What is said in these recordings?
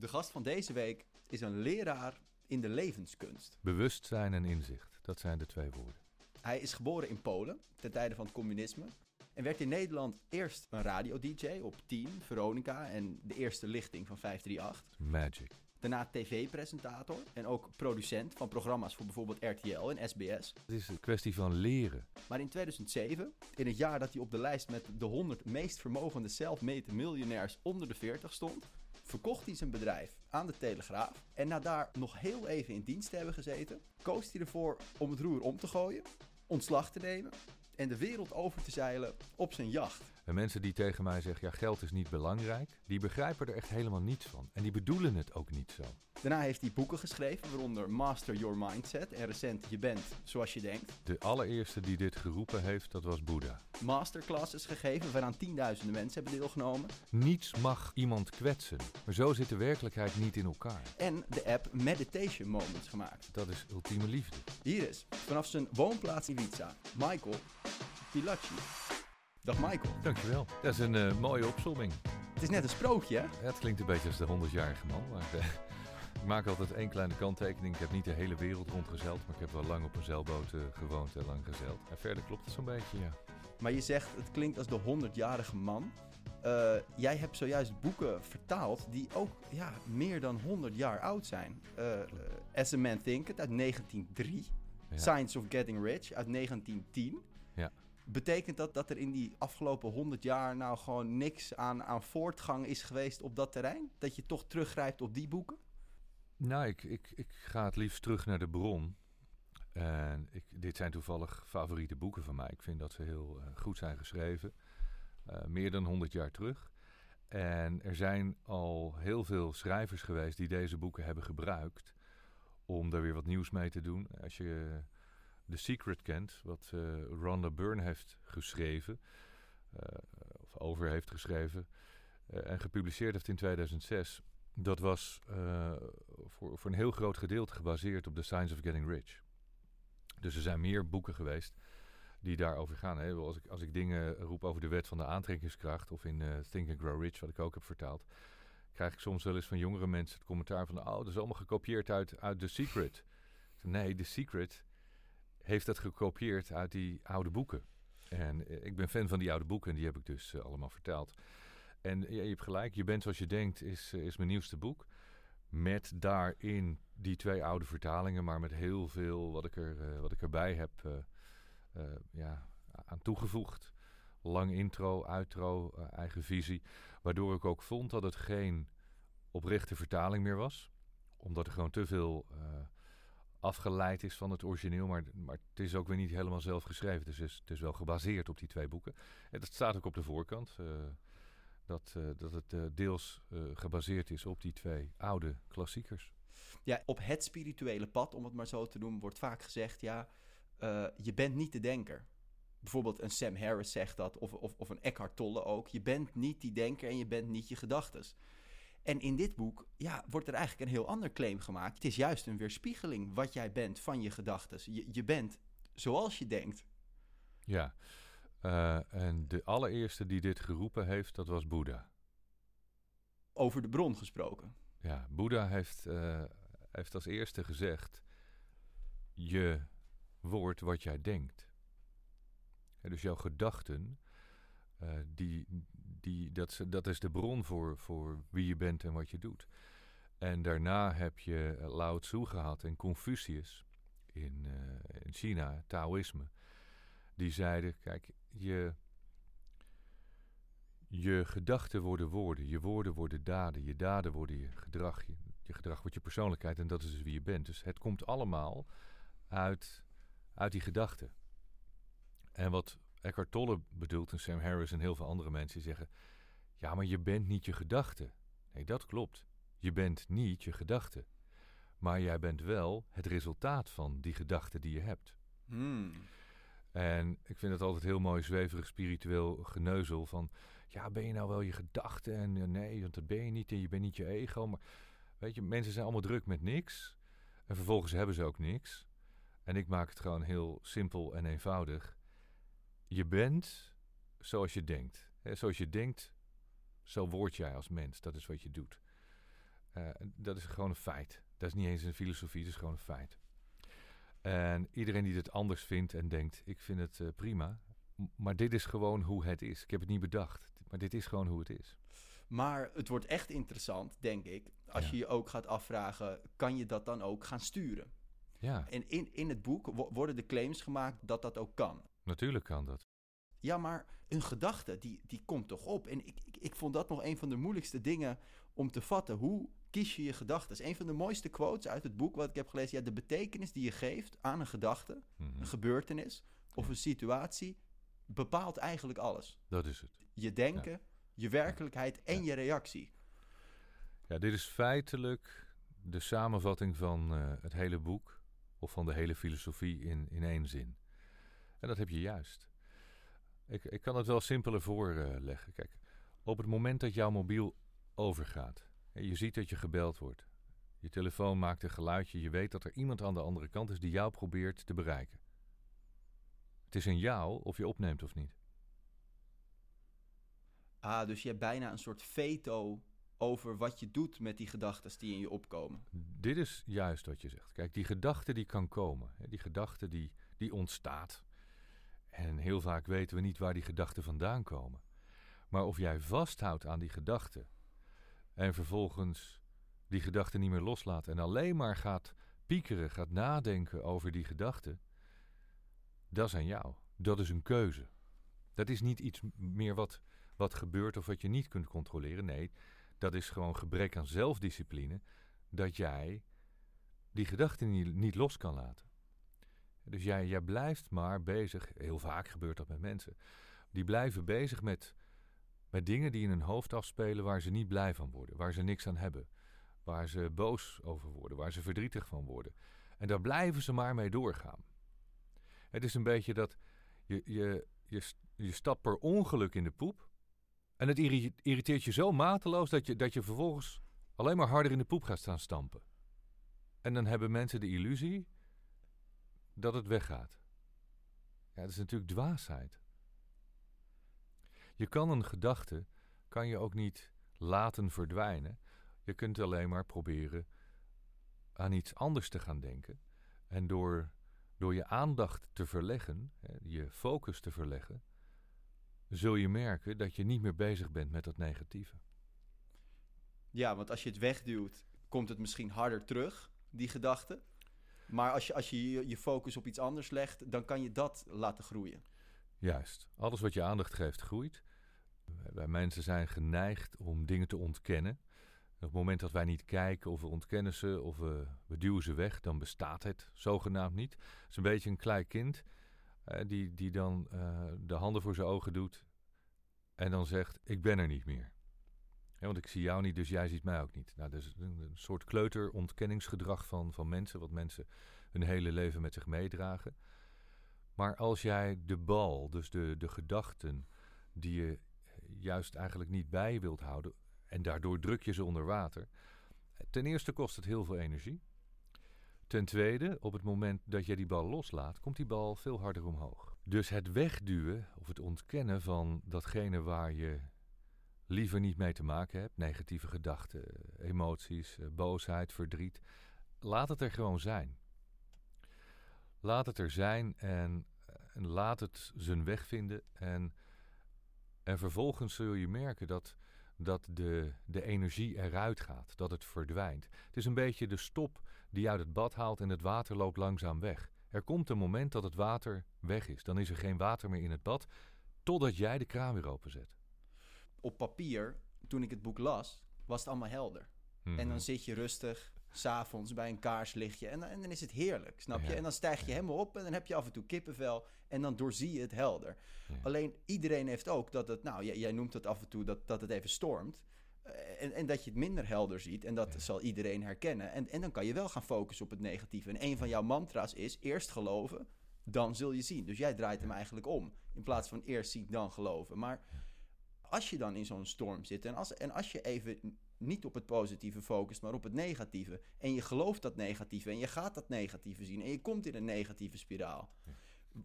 De gast van deze week is een leraar in de levenskunst. Bewustzijn en inzicht, dat zijn de twee woorden. Hij is geboren in Polen ten tijde van het communisme en werd in Nederland eerst een radio-dj op 10, Veronica en de eerste lichting van 538. Magic. Daarna tv-presentator en ook producent van programma's voor bijvoorbeeld RTL en SBS. Het is een kwestie van leren. Maar in 2007, in het jaar dat hij op de lijst met de 100 meest vermogende self-made miljonairs onder de 40 stond, verkocht hij zijn bedrijf aan de Telegraaf. En na daar nog heel even in dienst te hebben gezeten, koos hij ervoor om het roer om te gooien, ontslag te nemen en de wereld over te zeilen op zijn jacht. En mensen die tegen mij zeggen, ja geld is niet belangrijk, die begrijpen er echt helemaal niets van. En die bedoelen het ook niet zo. Daarna heeft hij boeken geschreven, waaronder Master Your Mindset en recent Je bent zoals je denkt. De allereerste die dit geroepen heeft, dat was Boeddha. Masterclasses gegeven waaraan tienduizenden mensen hebben deelgenomen. Niets mag iemand kwetsen. Maar zo zit de werkelijkheid niet in elkaar. En de app Meditation Moments gemaakt. Dat is ultieme liefde. Hier is, vanaf zijn woonplaats in Ibiza, Michael Pilacci. Dag Michael. Dankjewel. Dat is een eh, mooie opsomming. Het is net een sprookje, hè? Ja, het klinkt een beetje als de 100-jarige man, maar eh, ik maak altijd één kleine kanttekening. Ik heb niet de hele wereld rondgezeild, maar ik heb wel lang op een zeilboot eh, gewoond en lang gezeild. En verder klopt het zo'n beetje, ja. Maar je zegt, het klinkt als de 100-jarige man. Jij hebt zojuist boeken vertaald die ook ja, meer dan 100 jaar oud zijn. As a Man Thinketh uit 1903. Ja. Science of Getting Rich uit 1910. Betekent dat dat er in die afgelopen 100 jaar nou gewoon niks aan, aan voortgang is geweest op dat terrein? Dat je toch teruggrijpt op die boeken? Nou, ik, ik, ik ga het liefst terug naar de bron. En ik, dit zijn toevallig favoriete boeken van mij. Ik vind dat ze heel eh, goed zijn geschreven. Eh, meer dan 100 jaar terug. En er zijn al heel veel schrijvers geweest die deze boeken hebben gebruikt om daar weer wat nieuws mee te doen. Als je The Secret kent, wat eh, Rhonda Byrne heeft geschreven, eh, of over heeft geschreven eh, en gepubliceerd heeft in 2006. Dat was voor, voor een heel groot gedeelte gebaseerd op The Science of Getting Rich. Dus er zijn meer boeken geweest die daarover gaan. Hè. Als, ik, als ik dingen roep over de wet van de aantrekkingskracht of in Think and Grow Rich, wat ik ook heb vertaald, krijg ik soms wel eens van jongere mensen het commentaar van, oh, dat is allemaal gekopieerd uit, uit The Secret. Nee, The Secret heeft dat gekopieerd uit die oude boeken. En eh, ik ben fan van die oude boeken en die heb ik dus eh, allemaal vertaald. En je hebt gelijk, Je bent zoals je denkt is, eh, is mijn nieuwste boek. Met daarin die twee oude vertalingen, maar met heel veel wat ik, er, wat ik erbij heb ja, aan toegevoegd. Lang intro, eh, eigen visie. Waardoor ik ook vond dat het geen oprechte vertaling meer was. Omdat er gewoon te veel afgeleid is van het origineel. Maar, maar het is ook weer niet helemaal zelf geschreven. Dus het is, wel gebaseerd op die twee boeken. En dat staat ook op de voorkant. eh, dat, eh, dat het eh, deels gebaseerd is op die twee oude klassiekers. Ja, op het spirituele pad, om het maar zo te noemen, wordt vaak gezegd: ja, je bent niet de denker. Bijvoorbeeld een Sam Harris zegt dat, of, of, of een Eckhart Tolle ook. Je bent niet die denker en je bent niet je gedachtes. En in dit boek ja, wordt er eigenlijk een heel ander claim gemaakt. Het is juist een weerspiegeling wat jij bent van je gedachtes. Je, je bent zoals je denkt. Ja, eh, en de allereerste die dit geroepen heeft, dat was Boeddha. Over de bron gesproken. Ja, Boeddha heeft, eh, heeft als eerste gezegd: Je wordt wat jij denkt. Dus jouw gedachten, eh, die, die, dat, dat is de bron voor, voor wie je bent en wat je doet. En daarna heb je eh, Lao Tzu gehad en Confucius in, eh, in China, Taoïsme. Die zeiden: Kijk, je, je gedachten worden woorden, je woorden worden daden, je daden worden je gedrag, je, je gedrag wordt je persoonlijkheid en dat is dus wie je bent. Dus het komt allemaal uit, uit die gedachten. En wat Eckhart Tolle bedoelt en Sam Harris en heel veel andere mensen zeggen: ja, maar je bent niet je gedachte. Nee, dat klopt. Je bent niet je gedachte. Maar jij bent wel het resultaat van die gedachten die je hebt. Hmm. En ik vind het altijd heel mooi zweverig spiritueel geneuzel van... ja, ben je nou wel je gedachte? En eh, nee, want dat ben je niet en je bent niet je ego. Maar weet je, mensen zijn allemaal druk met niks. En vervolgens hebben ze ook niks. En ik maak het gewoon heel simpel en eenvoudig. Je bent zoals je denkt. Zoals je denkt, zo word jij als mens. Dat is wat je doet. Uh, dat is gewoon een feit. Dat is niet eens een filosofie, dat is gewoon een feit. En iedereen die het anders vindt en denkt, ik vind het uh, prima. Maar dit is gewoon hoe het is. Ik heb het niet bedacht, maar dit is gewoon hoe het is. Maar het wordt echt interessant, denk ik, als Ja. je je ook gaat afvragen, kan je dat dan ook gaan sturen? Ja, En in, in het boek wo- worden de claims gemaakt dat dat ook kan. Natuurlijk kan dat. Ja, maar een gedachte, die, die komt toch op? En ik, ik, ik vond dat nog een van de moeilijkste dingen om te vatten. Hoe kies je je gedachten? Een van de mooiste quotes uit het boek wat ik heb gelezen. Ja, de betekenis die je geeft aan een gedachte, Mhm. een gebeurtenis of een situatie, bepaalt eigenlijk alles. Dat is het. Je denken, je werkelijkheid en Ja. je reactie. Ja, dit is feitelijk de samenvatting van eh, het hele boek. Of van de hele filosofie in, in één zin. En dat heb je juist. Ik, ik kan het wel simpeler voorleggen. Kijk, op het moment dat jouw mobiel overgaat. En je ziet dat je gebeld wordt. Je telefoon maakt een geluidje. Je weet dat er iemand aan de andere kant is die jou probeert te bereiken. Het is aan jou of je opneemt of niet. Ah, dus je hebt bijna een soort veto over wat je doet met die gedachten die in je opkomen. Dit is juist wat je zegt. Kijk, die gedachte die kan komen. Die gedachte die, die ontstaat. En heel vaak weten we niet waar die gedachten vandaan komen. Maar of jij vasthoudt aan die gedachte en vervolgens die gedachte niet meer loslaat en alleen maar gaat piekeren, gaat nadenken over die gedachte, dat is aan jou. Dat is een keuze. Dat is niet iets meer wat, wat gebeurt of wat je niet kunt controleren. Nee, dat is gewoon gebrek aan zelfdiscipline dat jij die gedachten niet, niet los kan laten. Dus jij, jij blijft maar bezig, heel vaak gebeurt dat met mensen, die blijven bezig met, met dingen die in hun hoofd afspelen waar ze niet blij van worden, waar ze niks aan hebben, waar ze boos over worden, waar ze verdrietig van worden. En daar blijven ze maar mee doorgaan. Het is een beetje dat je, je, je, je stapt per ongeluk in de poep en het irri- irriteert je zo mateloos dat je, dat je vervolgens alleen maar harder in de poep gaat staan stampen. En dan hebben mensen de illusie dat het weggaat. Ja, dat is natuurlijk dwaasheid. Je kan een gedachte, kan je ook niet laten verdwijnen. Je kunt alleen maar proberen aan iets anders te gaan denken. En door, door je aandacht te verleggen, je focus te verleggen, zul je merken dat je niet meer bezig bent met dat negatieve. Ja, want als je het wegduwt, komt het misschien harder terug, die gedachte. Maar als je, als je je- focus op iets anders legt, dan kan je dat laten groeien. Juist. Alles wat je aandacht geeft, groeit. Wij mensen zijn geneigd om dingen te ontkennen. Op het moment dat wij niet kijken of we ontkennen ze of we, we duwen ze weg, dan bestaat het zogenaamd niet. Het is een beetje een klein kind eh, die, die dan eh, de handen voor zijn ogen doet en dan zegt: Ik ben er niet meer. Ja, want ik zie jou niet, dus jij ziet mij ook niet. Nou, is een, soort kleuterontkenningsgedrag van, van mensen, wat mensen hun hele leven met zich meedragen. Maar als jij de bal, dus de, de gedachten die je juist eigenlijk niet bij wilt houden, en daardoor druk je ze onder water. Ten eerste kost het heel veel energie. Ten tweede, op het moment dat je die bal loslaat, komt die bal veel harder omhoog. Dus het wegduwen of het ontkennen van datgene waar je liever niet mee te maken hebt, negatieve gedachten, emoties, eh, boosheid, verdriet, laat het er gewoon zijn. Laat het er zijn en, en laat het zijn weg vinden. En, en vervolgens zul je merken dat, dat de, de energie eruit gaat, dat het verdwijnt. Het is een beetje de stop die uit het bad haalt en het water loopt langzaam weg. Er komt een moment dat het water weg is. Dan is er geen water meer in het bad, totdat jij de kraan weer openzet. Op papier, toen ik het boek las, was het allemaal helder. En Mhm. dan zit je rustig, s'avonds bij een kaarslichtje. En, dan- en dan is het heerlijk, snap je? Ja. En dan stijg je Ja. helemaal op en dan heb je af en toe kippenvel. En dan doorzie je het helder. Ja. Alleen iedereen heeft ook dat het, nou, jij, jij noemt het af en toe dat, dat het even stormt. Eh, En, en dat je het minder helder ziet. En dat zal iedereen herkennen. En, en dan kan je wel gaan focussen op het negatieve. En een van jouw mantra's is eerst geloven, dan zul je zien. Dus jij draait hem eigenlijk om. In plaats van eerst zien, dan geloven. Maar als je dan in zo'n storm zit en als, en als je even niet op het positieve focust, maar op het negatieve. En je gelooft dat negatieve en je gaat dat negatieve zien en je komt in een negatieve spiraal.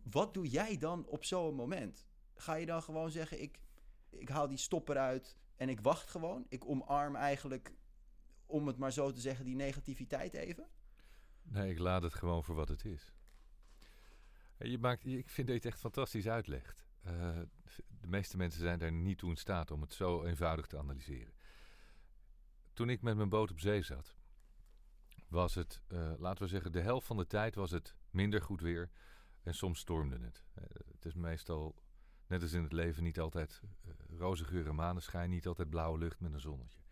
Wat doe jij dan op zo'n moment? Ga je dan gewoon zeggen, ik, ik haal die stopper uit en ik wacht gewoon? Ik omarm eigenlijk om het maar zo te zeggen, die negativiteit even? Nee, ik laat het gewoon voor wat het is. Je maakt, ik vind dat je het echt fantastisch uitlegt. Uh, de meeste mensen zijn daar niet toe in staat om het zo eenvoudig te analyseren. Toen ik met mijn boot op zee zat, was het, uh, laten we zeggen, de helft van de tijd was het minder goed weer en soms stormde het. Uh, het is meestal, net als in het leven, niet altijd roze geur en maneschijn, niet altijd blauwe lucht met een zonnetje.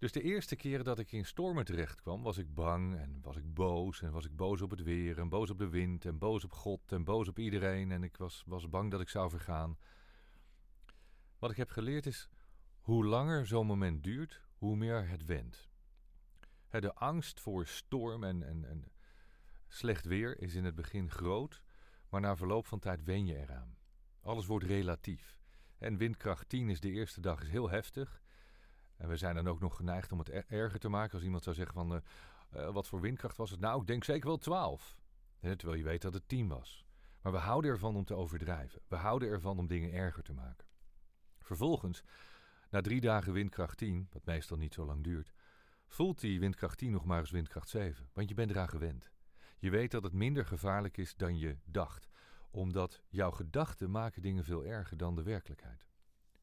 Dus de eerste keren dat ik in stormen terecht kwam, was ik bang en was ik boos. En was ik boos op het weer en boos op de wind en boos op God en boos op iedereen. En ik was, was bang dat ik zou vergaan. Wat ik heb geleerd is, hoe langer zo'n moment duurt, hoe meer het wendt. De angst voor storm en, en, en slecht weer is in het begin groot, maar na verloop van tijd wen je eraan. Alles wordt relatief. En windkracht 10 is de eerste dag is heel heftig. En we zijn dan ook nog geneigd om het erger te maken. Als iemand zou zeggen van, uh, uh, wat voor windkracht was het? Nou, ik denk zeker wel 12. terwijl je weet dat het 10 was. Maar we houden ervan om te overdrijven. We houden ervan om dingen erger te maken. Vervolgens, na drie dagen windkracht 10, wat meestal niet zo lang duurt, voelt die windkracht 10 nog maar eens windkracht 7. Want je bent eraan gewend. Je weet dat het minder gevaarlijk is dan je dacht. Omdat jouw gedachten maken dingen veel erger dan de werkelijkheid.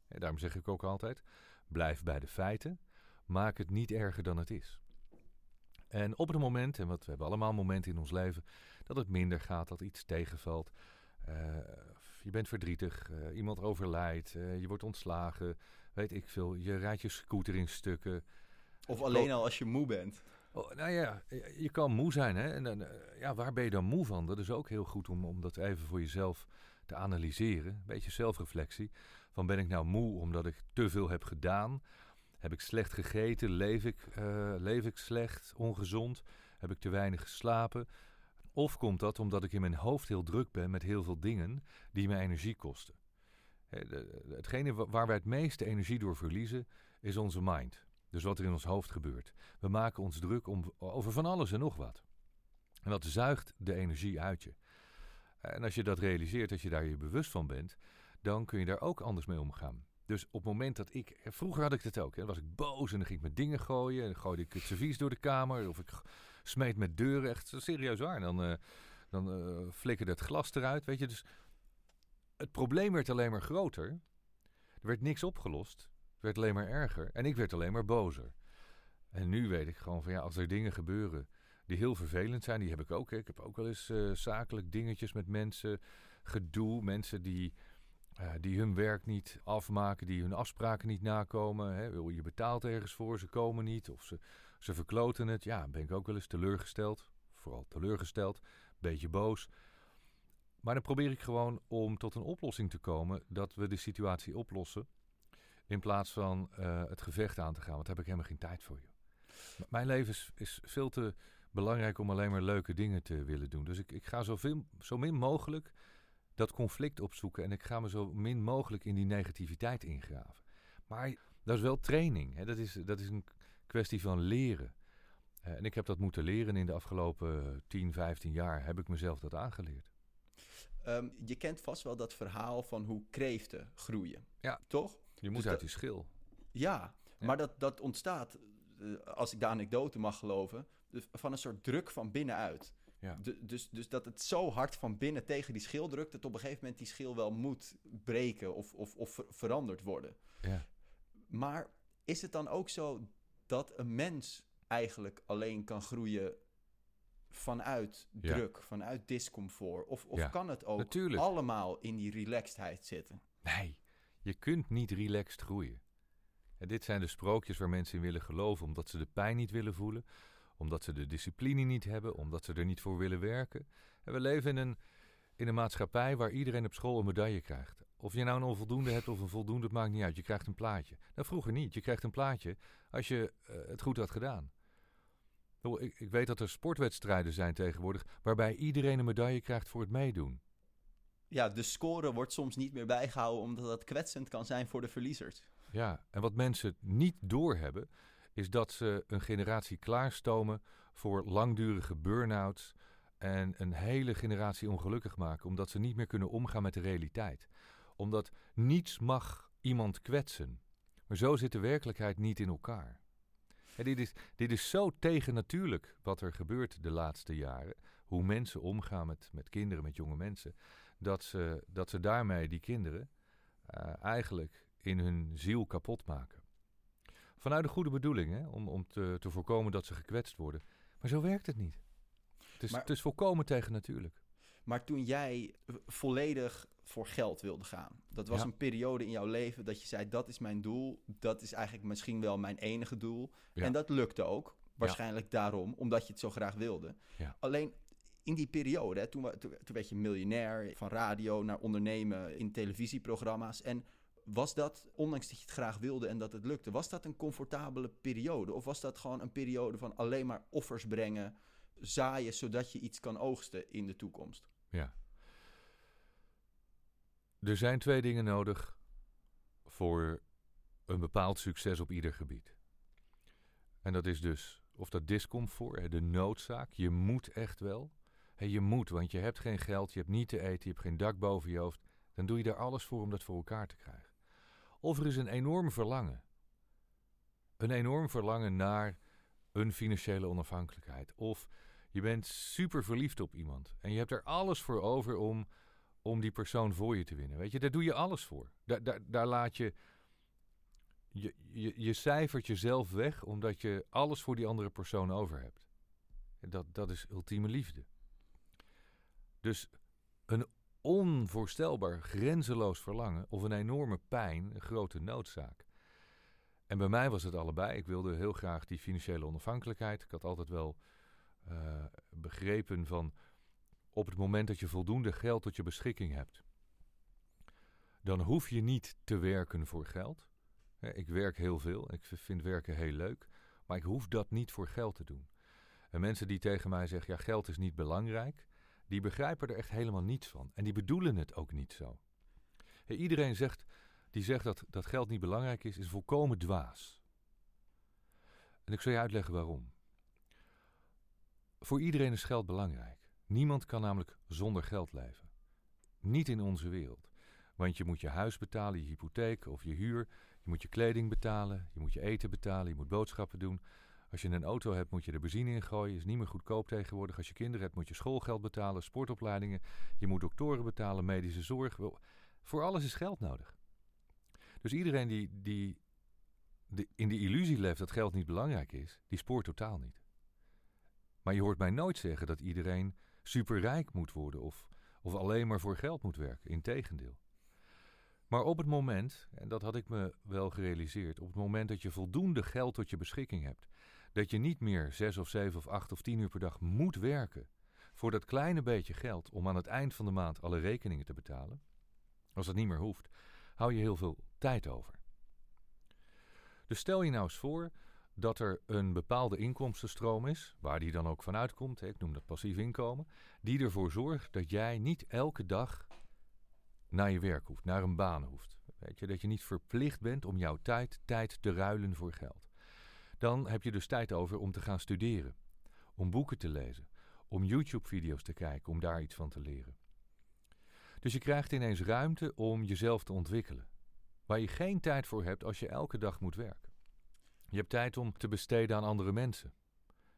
En daarom zeg ik ook altijd, Blijf bij de feiten. Maak het niet erger dan het is. En op het moment, en wat, we hebben allemaal momenten in ons leven, dat het minder gaat, dat iets tegenvalt. Uh, je bent verdrietig, uh, iemand overlijdt, uh, je wordt ontslagen, weet ik veel. Je rijdt je scooter in stukken. Of alleen al als je moe bent. Oh, nou ja, je kan moe zijn. Hè? En ja, waar ben je dan moe van? Dat is ook heel goed om, om dat even voor jezelf te analyseren. Een beetje zelfreflectie. Van ben ik nou moe omdat ik te veel heb gedaan? Heb ik slecht gegeten? Leef ik, uh, leef ik slecht? Ongezond? Heb ik te weinig geslapen? Of komt dat omdat ik in mijn hoofd heel druk ben met heel veel dingen die me energie kosten? Hetgene waar wij het meeste energie door verliezen is onze mind. Dus wat er in ons hoofd gebeurt. We maken ons druk om, over van alles en nog wat. En dat zuigt de energie uit je. En als je dat realiseert, als je daar je bewust van bent, dan kun je daar ook anders mee omgaan. Dus op het moment dat ik. Vroeger had ik het ook. Hè, dan was ik boos en dan ging ik met dingen gooien. En dan gooide ik het servies door de kamer. Of ik smeet met deuren. Echt serieus waar. Dan, uh, dan uh, flikkerde het glas eruit. Weet je, dus het probleem werd alleen maar groter. Er werd niks opgelost. Het werd alleen maar erger. En ik werd alleen maar bozer. En nu weet ik gewoon van ja, als er dingen gebeuren die heel vervelend zijn, die heb ik ook. Hè. Ik heb ook wel eens zakelijk dingetjes met mensen, gedoe, mensen die die hun werk niet afmaken, die hun afspraken niet nakomen. Hè. Je betaalt ergens voor, ze komen niet of ze, ze verkloten het. Ja, ben ik ook wel eens teleurgesteld. Vooral teleurgesteld, beetje boos. Maar dan probeer ik gewoon om tot een oplossing te komen dat we de situatie oplossen. In plaats van uh, het gevecht aan te gaan, want daar heb ik helemaal geen tijd voor. je. Mijn leven is, is, veel te belangrijk om alleen maar leuke dingen te willen doen. Dus ik, ik ga zoveel, zo min mogelijk dat conflict opzoeken en ik ga me zo min mogelijk in die negativiteit ingraven. Maar dat is wel training. Hè? Dat, is, dat is een kwestie van leren. Uh, en ik heb dat moeten leren in de afgelopen 10, 15 jaar heb ik mezelf dat aangeleerd. Um, je kent vast wel dat verhaal van hoe kreeften groeien. Ja. Toch? Je moet Dus uit dat- die schil. Ja, Ja. maar dat, dat ontstaat, eh, als ik de anekdote mag geloven, van een soort druk van binnenuit. Ja. De- dus, dus dat het zo hard van binnen tegen die schil drukt, dat op een gegeven moment die schil wel moet breken of, of, of ver- veranderd worden. Ja. Maar is het dan ook zo dat een mens eigenlijk alleen kan groeien vanuit Ja. druk, vanuit discomfort? Of, of Ja, kan het ook natuurlijk. allemaal in die relaxedheid zitten? Nee, je kunt niet relaxed groeien. En dit zijn de sprookjes waar mensen in willen geloven omdat ze de pijn niet willen voelen, omdat ze de discipline niet hebben, omdat ze er niet voor willen werken. En we leven in een, in een maatschappij waar iedereen op school een medaille krijgt. Of je nou een onvoldoende hebt of een voldoende, het maakt niet uit. Je krijgt een plaatje. Nou, vroeger niet. Je krijgt een plaatje als je eh, het goed had gedaan. Ik, ik weet dat er sportwedstrijden zijn tegenwoordig waarbij iedereen een medaille krijgt voor het meedoen. Ja, de score wordt soms niet meer bijgehouden omdat dat kwetsend kan zijn voor de verliezers. Ja, en wat mensen niet doorhebben, is dat ze een generatie klaarstomen voor langdurige burn-outs en een hele generatie ongelukkig maken, omdat ze niet meer kunnen omgaan met de realiteit. Omdat niets mag iemand kwetsen. Maar zo zit de werkelijkheid niet in elkaar. En dit, is, dit is zo tegennatuurlijk wat er gebeurt de laatste jaren. Hoe mensen omgaan met, met kinderen, met jonge mensen. Dat ze, dat ze daarmee die kinderen uh, eigenlijk in hun ziel kapot maken. Vanuit een goede bedoeling, hè? om, om te, te voorkomen dat ze gekwetst worden. Maar zo werkt het niet. Het is, Maar- het is volkomen tegennatuurlijk. Maar toen jij volledig voor geld wilde gaan, dat was Ja. een periode in jouw leven dat je zei: dat is mijn doel, dat is eigenlijk misschien wel mijn enige doel. Ja. En dat lukte ook, waarschijnlijk daarom, omdat je het zo graag wilde. Alleen in die periode, hè, toen, toen werd je miljonair, van radio naar ondernemen in televisieprogramma's. En was dat, ondanks dat je het graag wilde en dat het lukte, was dat een comfortabele periode? Of was dat gewoon een periode van alleen maar offers brengen, zaaien, zodat je iets kan oogsten in de toekomst? Ja. Er zijn twee dingen nodig voor een bepaald succes op ieder gebied. En dat is dus of dat discomfort, de noodzaak. Je moet echt wel. Je moet, want je hebt geen geld, je hebt niet te eten, je hebt geen dak boven je hoofd. Dan doe je daar alles voor om dat voor elkaar te krijgen. Of er is een enorm verlangen. Een enorm verlangen naar een financiële onafhankelijkheid. Of je bent super verliefd op iemand. En je hebt er alles voor over om, om die persoon voor je te winnen. Weet je, daar doe je alles voor. Daar, daar, daar laat je, je, je. Je cijfert jezelf weg omdat je alles voor die andere persoon over hebt. Dat, dat is ultieme liefde. Dus een onvoorstelbaar, grenzeloos verlangen of een enorme pijn, een grote noodzaak. En bij mij was het allebei. Ik wilde heel graag die financiële onafhankelijkheid. Ik had altijd wel eh, begrepen van op het moment dat je voldoende geld tot je beschikking hebt, dan hoef je niet te werken voor geld. Ik werk heel veel, ik vind werken heel leuk, maar ik hoef dat niet voor geld te doen. En mensen die tegen mij zeggen, ja, geld is niet belangrijk, die begrijpen er echt helemaal niets van. En die bedoelen het ook niet zo. Hè, Iedereen zegt, die zegt dat, dat geld niet belangrijk is, is volkomen dwaas. En ik zal je uitleggen waarom. Voor iedereen is geld belangrijk. Niemand kan namelijk zonder geld leven. Niet in onze wereld. Want je moet je huis betalen, je hypotheek of je huur. Je moet je kleding betalen, je moet je eten betalen, je moet boodschappen doen. Als je een auto hebt, moet je er benzine in gooien. Is niet meer goedkoop tegenwoordig. Als je kinderen hebt, moet je schoolgeld betalen, sportopleidingen. Je moet doktoren betalen, medische zorg. Voor alles is geld nodig. Dus iedereen die, die in de illusie leeft dat geld niet belangrijk is, die spoort totaal niet. Maar je hoort mij nooit zeggen dat iedereen superrijk moet worden of, of alleen maar voor geld moet werken. Integendeel. Maar op het moment, en dat had ik me wel gerealiseerd, op het moment dat je voldoende geld tot je beschikking hebt, dat je niet meer zes of zeven of acht of tien uur per dag moet werken voor dat kleine beetje geld om aan het eind van de maand alle rekeningen te betalen, als dat niet meer hoeft, hou je heel veel tijd over. Dus stel je nou eens voor dat er een bepaalde inkomstenstroom is, waar die dan ook vanuit komt, ik noem dat passief inkomen, die ervoor zorgt dat jij niet elke dag naar je werk hoeft, naar een baan hoeft. Weet je, dat je niet verplicht bent om jouw tijd, tijd te ruilen voor geld. Dan heb je dus tijd over om te gaan studeren, om boeken te lezen, om YouTube-video's te kijken, om daar iets van te leren. Dus je krijgt ineens ruimte om jezelf te ontwikkelen, waar je geen tijd voor hebt als je elke dag moet werken. Je hebt tijd om te besteden aan andere mensen.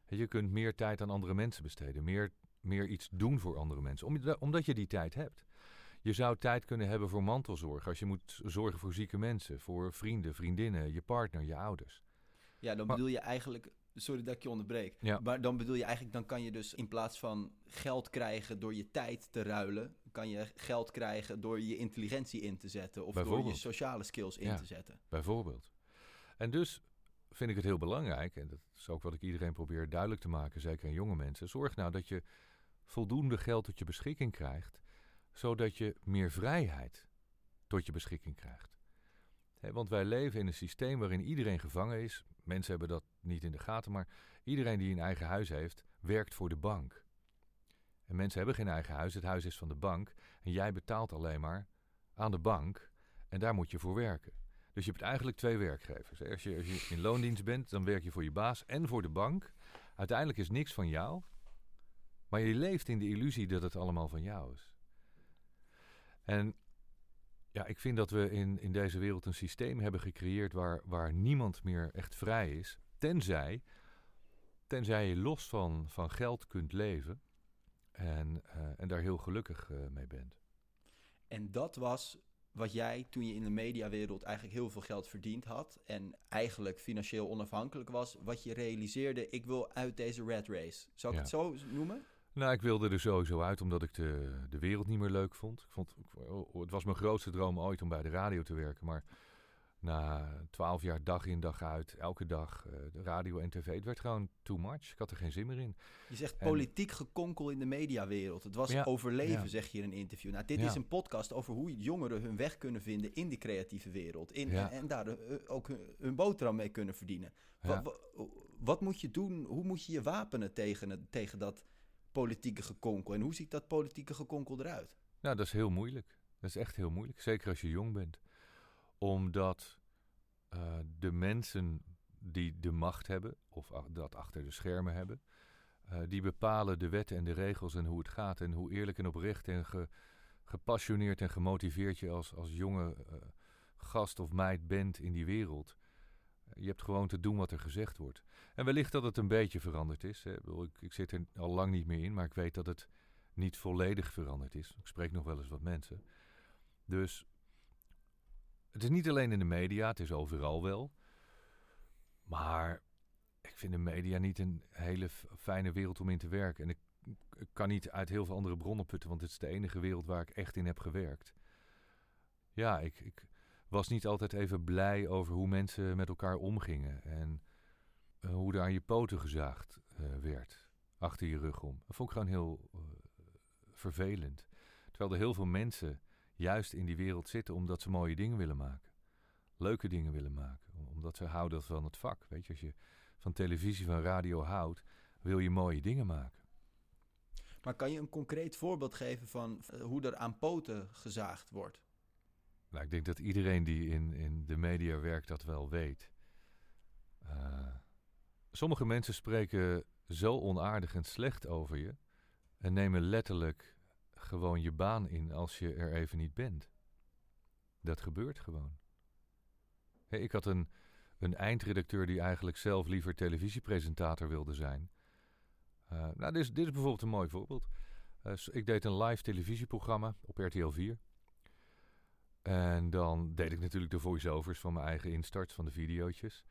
Je kunt meer tijd aan andere mensen besteden, meer, meer iets doen voor andere mensen, om- omdat je die tijd hebt. Je zou tijd kunnen hebben voor mantelzorg als je moet zorgen voor zieke mensen, voor vrienden, vriendinnen, je partner, je ouders. Ja, dan Maar- bedoel je eigenlijk, sorry dat ik je onderbreek, Ja. maar dan bedoel je eigenlijk, dan kan je dus in plaats van geld krijgen door je tijd te ruilen, kan je geld krijgen door je intelligentie in te zetten of door je sociale skills in Ja. te zetten. Bijvoorbeeld. En dus vind ik het heel belangrijk, en dat is ook wat ik iedereen probeer duidelijk te maken, zeker aan jonge mensen. Zorg nou dat je voldoende geld tot je beschikking krijgt, zodat je meer vrijheid tot je beschikking krijgt. Want wij leven in een systeem waarin iedereen gevangen is. Mensen hebben dat niet in de gaten, maar iedereen die een eigen huis heeft, werkt voor de bank. En mensen hebben geen eigen huis, het huis is van de bank. En jij betaalt alleen maar aan de bank en daar moet je voor werken. Dus je hebt eigenlijk twee werkgevers. Als je, als je in loondienst bent, dan werk je voor je baas en voor de bank. Uiteindelijk is niks van jou, maar je leeft in de illusie dat het allemaal van jou is. En ja, ik vind dat we in, in deze wereld een systeem hebben gecreëerd waar, waar niemand meer echt vrij is. Tenzij, tenzij je los van, van geld kunt leven en, eh, en daar heel gelukkig eh, mee bent. En dat was wat jij toen je in de mediawereld eigenlijk heel veel geld verdiend had en eigenlijk financieel onafhankelijk was, wat je realiseerde, ik wil uit deze red race. Zou ik Ja. het zo noemen? Nou, ik wilde er sowieso uit omdat ik de, de wereld niet meer leuk vond. Ik vond. oh, Het was mijn grootste droom ooit om bij de radio te werken. Maar na twaalf jaar dag in dag uit, elke dag, eh, de radio en tv, het werd gewoon too much. Ik had er geen zin meer in. Je zegt En- politiek gekonkel in de mediawereld. Het was Ja, overleven, ja. zeg je in een interview. Nou, dit Ja. is een podcast over hoe jongeren hun weg kunnen vinden in die creatieve wereld. In, en, en daar eh, ook hun, hun boterham mee kunnen verdienen. Wa- Ja. wa- Wat, moet je doen? Hoe moet je je wapenen tegen, het, tegen dat politieke gekonkel? En hoe ziet dat politieke gekonkel eruit? Nou, dat is heel moeilijk. Dat is echt heel moeilijk. Zeker als je jong bent. Omdat eh, de mensen die de macht hebben, of dat achter de schermen hebben, eh, die bepalen de wetten en de regels en hoe het gaat. En hoe eerlijk en oprecht en ge- gepassioneerd en gemotiveerd je als, als jonge eh, gast of meid bent in die wereld. Je hebt gewoon te doen wat er gezegd wordt. En wellicht dat het een beetje veranderd is. Ik, ik, zit er al lang niet meer in, maar ik weet dat het niet volledig veranderd is. Ik spreek nog wel eens wat mensen. Dus het is niet alleen in de media, het is overal wel. Maar ik vind de media niet een hele fijne wereld om in te werken. En ik, ik kan niet uit heel veel andere bronnen putten, want het is de enige wereld waar ik echt in heb gewerkt. Ja, ik, ik was niet altijd even blij over hoe mensen met elkaar omgingen. En eh, hoe er aan je poten gezaagd eh, werd, achter je rug om. Dat vond ik gewoon heel eh, vervelend. Terwijl er heel veel mensen juist in die wereld zitten omdat ze mooie dingen willen maken. Leuke dingen willen maken. Omdat ze houden van het vak. Weet je, als je van televisie, van radio houdt, wil je mooie dingen maken. Maar kan je een concreet voorbeeld geven van hoe er aan poten gezaagd wordt? Nou, ik denk dat iedereen die in, in de media werkt dat wel weet. Eh, sommige mensen spreken zo onaardig en slecht over je en nemen letterlijk gewoon je baan in als je er even niet bent. Dat gebeurt gewoon. Ik had een, een eindredacteur die eigenlijk zelf liever televisiepresentator wilde zijn. Eh, nou, dit is, dit is bijvoorbeeld een mooi voorbeeld. Eh, ik deed een live televisieprogramma op RTL 4. En dan deed ik natuurlijk de voice-overs van mijn eigen instarts van de videootjes.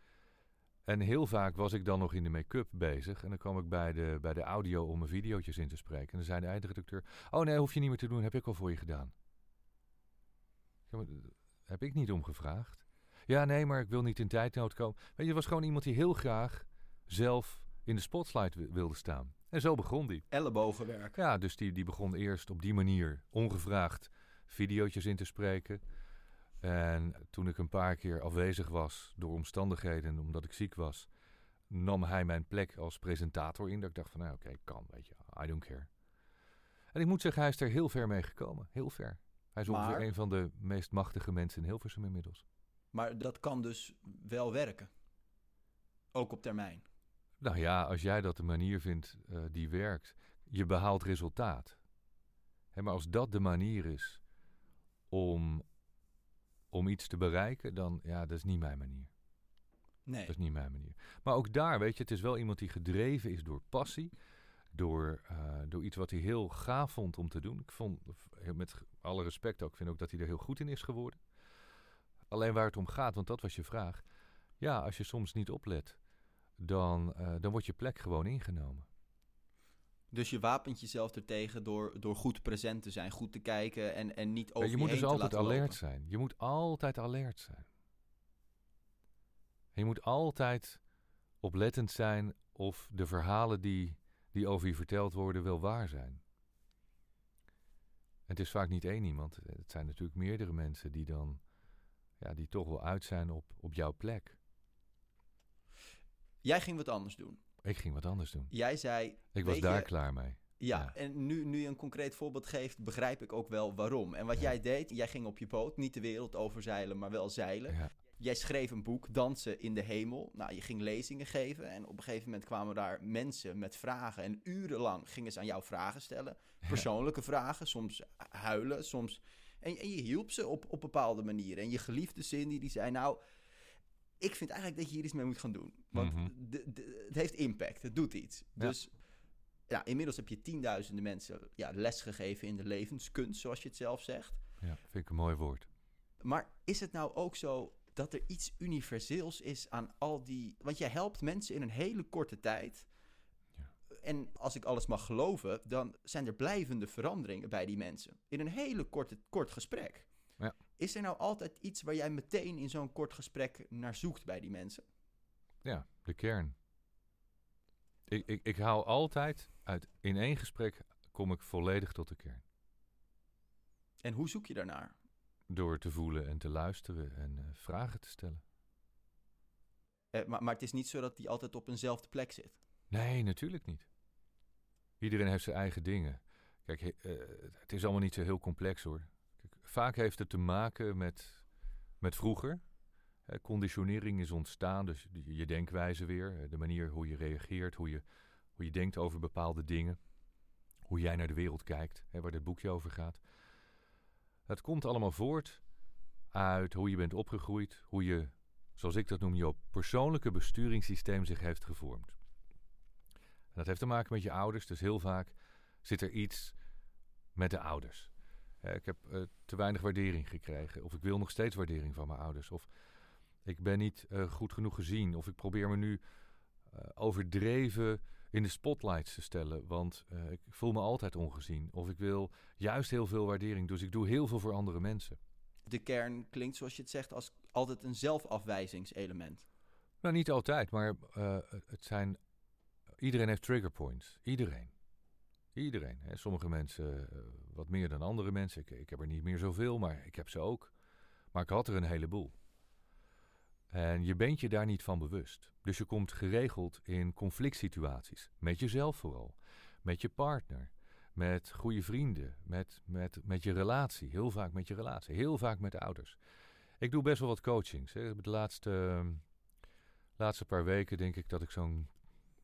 En heel vaak was ik dan nog in de make-up bezig. En dan kwam ik bij de, bij de audio om mijn videootjes in te spreken. En dan zei de eindredacteur... Oh nee, hoef je niet meer te doen. Heb ik al voor je gedaan. Ja, eh, heb ik niet om gevraagd. Ja, nee, maar ik wil niet in tijdnood komen. Weet je, er was gewoon iemand die heel graag zelf in de spotlight wi- wilde staan. En zo begon die. Ellebogenwerk. Ja, dus die, die begon eerst op die manier ongevraagd videootjes in te spreken. En toen ik een paar keer afwezig was door omstandigheden, omdat ik ziek was, nam hij mijn plek als presentator in. Dat ik dacht van, nou oké, kan, weet je, I don't care. En ik moet zeggen, hij is er heel ver mee gekomen. Heel ver. Hij is Maar- ongeveer een van de meest machtige mensen in Hilversum inmiddels. Maar dat kan dus wel werken. Ook op termijn. Nou ja, als jij dat de manier vindt eh, die werkt, je behaalt resultaat. Hè, maar als dat de manier is om, om iets te bereiken, dan ja, dat is niet mijn manier. Nee. Dat is niet mijn manier. Maar ook daar, weet je, het is wel iemand die gedreven is door passie. Door, eh, door iets wat hij heel gaaf vond om te doen. Ik vond, met alle respect ook, ik vind ook dat hij er heel goed in is geworden. Alleen waar het om gaat, want dat was je vraag. Ja, als je soms niet oplet, dan, eh, dan wordt je plek gewoon ingenomen. Dus je wapent jezelf ertegen door, door goed present te zijn, goed te kijken en, en niet over je moet heen dus altijd alert lopen. zijn. Je moet altijd alert zijn. En je moet altijd oplettend zijn of de verhalen die, die over je verteld worden wel waar zijn. En het is vaak niet één iemand. Het zijn natuurlijk meerdere mensen die dan ja, die toch wel uit zijn op, op jouw plek. Jij ging wat anders doen. Ik ging wat anders doen. Jij zei, Ik was daar je- klaar mee. ja, Ja. en nu, nu je een concreet voorbeeld geeft, begrijp ik ook wel waarom. En wat Ja. jij deed, jij ging op je boot, niet de wereld overzeilen, maar wel zeilen. Ja. Jij schreef een boek, Dansen in de Hemel. Nou, je ging lezingen geven en op een gegeven moment kwamen daar mensen met vragen. En urenlang gingen ze aan jou vragen stellen. Persoonlijke vragen, soms huilen, soms... En, en je hielp ze op, op bepaalde manieren. En je geliefde Cindy, die zei nou... ik vind eigenlijk dat je hier iets mee moet gaan doen. Want Mhm. de, de- het heeft impact, het doet iets. Ja. Dus ja, inmiddels heb je tienduizenden mensen ja, les gegeven in de levenskunst, zoals je het zelf zegt. Ja, vind ik een mooi woord. Maar is het nou ook zo dat er iets universeels is aan al die... Want jij helpt mensen in een hele korte tijd. Ja. En als ik alles mag geloven, dan zijn er blijvende veranderingen bij die mensen. In een hele korte, kort gesprek. Ja. Is er nou altijd iets waar jij meteen in zo'n kort gesprek naar zoekt bij die mensen? Ja, de kern. Ik, ik, ik haal altijd uit, in één gesprek kom ik volledig tot de kern. En hoe zoek je daarnaar? Door te voelen en te luisteren en eh, vragen te stellen. Eh, maar, maar het is niet zo dat die altijd op eenzelfde plek zit. Nee, natuurlijk niet. Iedereen heeft zijn eigen dingen. Kijk, eh, het is allemaal niet zo heel complex hoor. Vaak heeft het te maken met, met vroeger. Conditionering is ontstaan, dus je denkwijze weer. De manier hoe je reageert, hoe je, hoe je denkt over bepaalde dingen. Hoe jij naar de wereld kijkt, hè, waar dit boekje over gaat. Het komt allemaal voort uit hoe je bent opgegroeid. Hoe je, zoals ik dat noem, je persoonlijke besturingssysteem zich heeft gevormd. En dat heeft te maken met je ouders. Dus heel vaak zit er iets met de ouders. Eh, ik heb eh, te weinig waardering gekregen. Of ik wil nog steeds waardering van mijn ouders. Of ik ben niet eh, goed genoeg gezien. Of ik probeer me nu overdreven in de spotlights te stellen. Want ik voel me altijd ongezien. Of ik wil juist heel veel waardering. Dus ik doe heel veel voor andere mensen. De kern klinkt, zoals je het zegt, als altijd een zelfafwijzingselement. Nou, niet altijd, maar het zijn. Iedereen heeft trigger points. Iedereen. Iedereen. Hè. Sommige mensen eh, wat meer dan andere mensen. Ik, ik heb er niet meer zoveel, maar ik heb ze ook. Maar ik had er een heleboel. En je bent je daar niet van bewust. Dus je komt geregeld in conflict situaties. Met jezelf vooral. Met je partner. Met goede vrienden. Met, met, met je relatie. Heel vaak met je relatie. Heel vaak met de ouders. Ik doe best wel wat coachings. Hè. De laatste, laatste paar weken denk ik dat ik zo'n,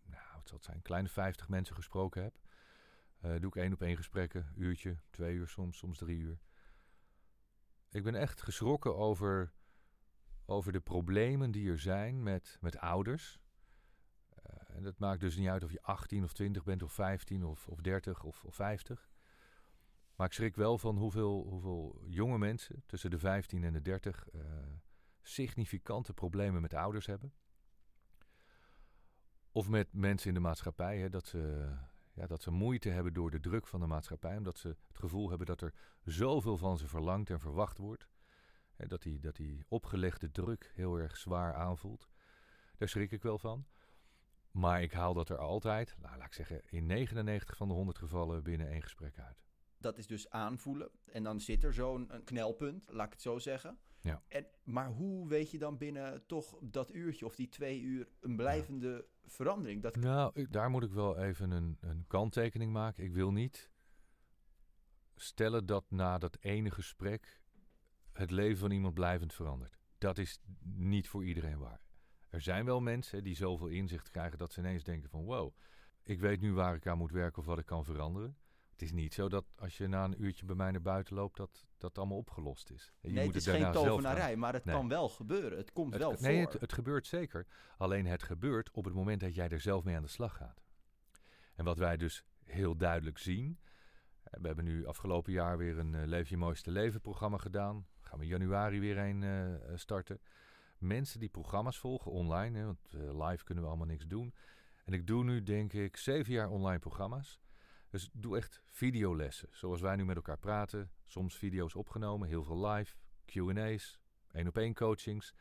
nou, wat zal zijn, kleine 50 mensen gesproken heb. Eh, doe ik één op één gesprekken, uurtje, twee uur soms, soms drie uur. Ik ben echt geschrokken over, over de problemen die er zijn met, met ouders. Eh, en dat maakt dus niet uit of je 18 of 20 bent, of 15 of, of 30 of, of 50. Maar ik schrik wel van hoeveel, hoeveel jonge mensen tussen de 15 en de 30 eh, significante problemen met ouders hebben. Of met mensen in de maatschappij, hè, dat, ze, ja, dat ze moeite hebben door de druk van de maatschappij. Omdat ze het gevoel hebben dat er zoveel van ze verlangd en verwacht wordt. Hè, dat, die, dat die opgelegde druk heel erg zwaar aanvoelt. Daar schrik ik wel van. Maar ik haal dat er altijd, nou, laat ik zeggen, in 99 van de 100 gevallen binnen één gesprek uit. Dat is dus aanvoelen. En dan zit er zo'n knelpunt, laat ik het zo zeggen. Ja. En, maar hoe weet je dan binnen toch dat uurtje of die twee uur een blijvende verandering? Dat, Nou, ik- daar moet ik wel even een, een kanttekening maken. Ik wil niet stellen dat na dat ene gesprek het leven van iemand blijvend verandert. Dat is niet voor iedereen waar. Er zijn wel mensen die zoveel inzicht krijgen dat ze ineens denken van wow, ik weet nu waar ik aan moet werken of wat ik kan veranderen. Het is niet zo dat als je na een uurtje bij mij naar buiten loopt, dat dat allemaal opgelost is. Je nee, moet het is geen tovenarij, maar het Nee. kan wel gebeuren. Het komt Het, wel nee, voor. het, het gebeurt zeker. Alleen het gebeurt op het moment dat jij er zelf mee aan de slag gaat. En wat wij dus heel duidelijk zien. eh, We hebben nu afgelopen jaar weer een eh, Leef je mooiste leven programma gedaan. Gaan we in januari weer een eh, starten. Mensen die programma's volgen online, hè, want live kunnen we allemaal niks doen. En ik doe nu denk ik zeven jaar online programma's. Dus doe echt videolessen. Zoals wij nu met elkaar praten. Soms video's opgenomen, heel veel live, Q&A's, één op één coachings.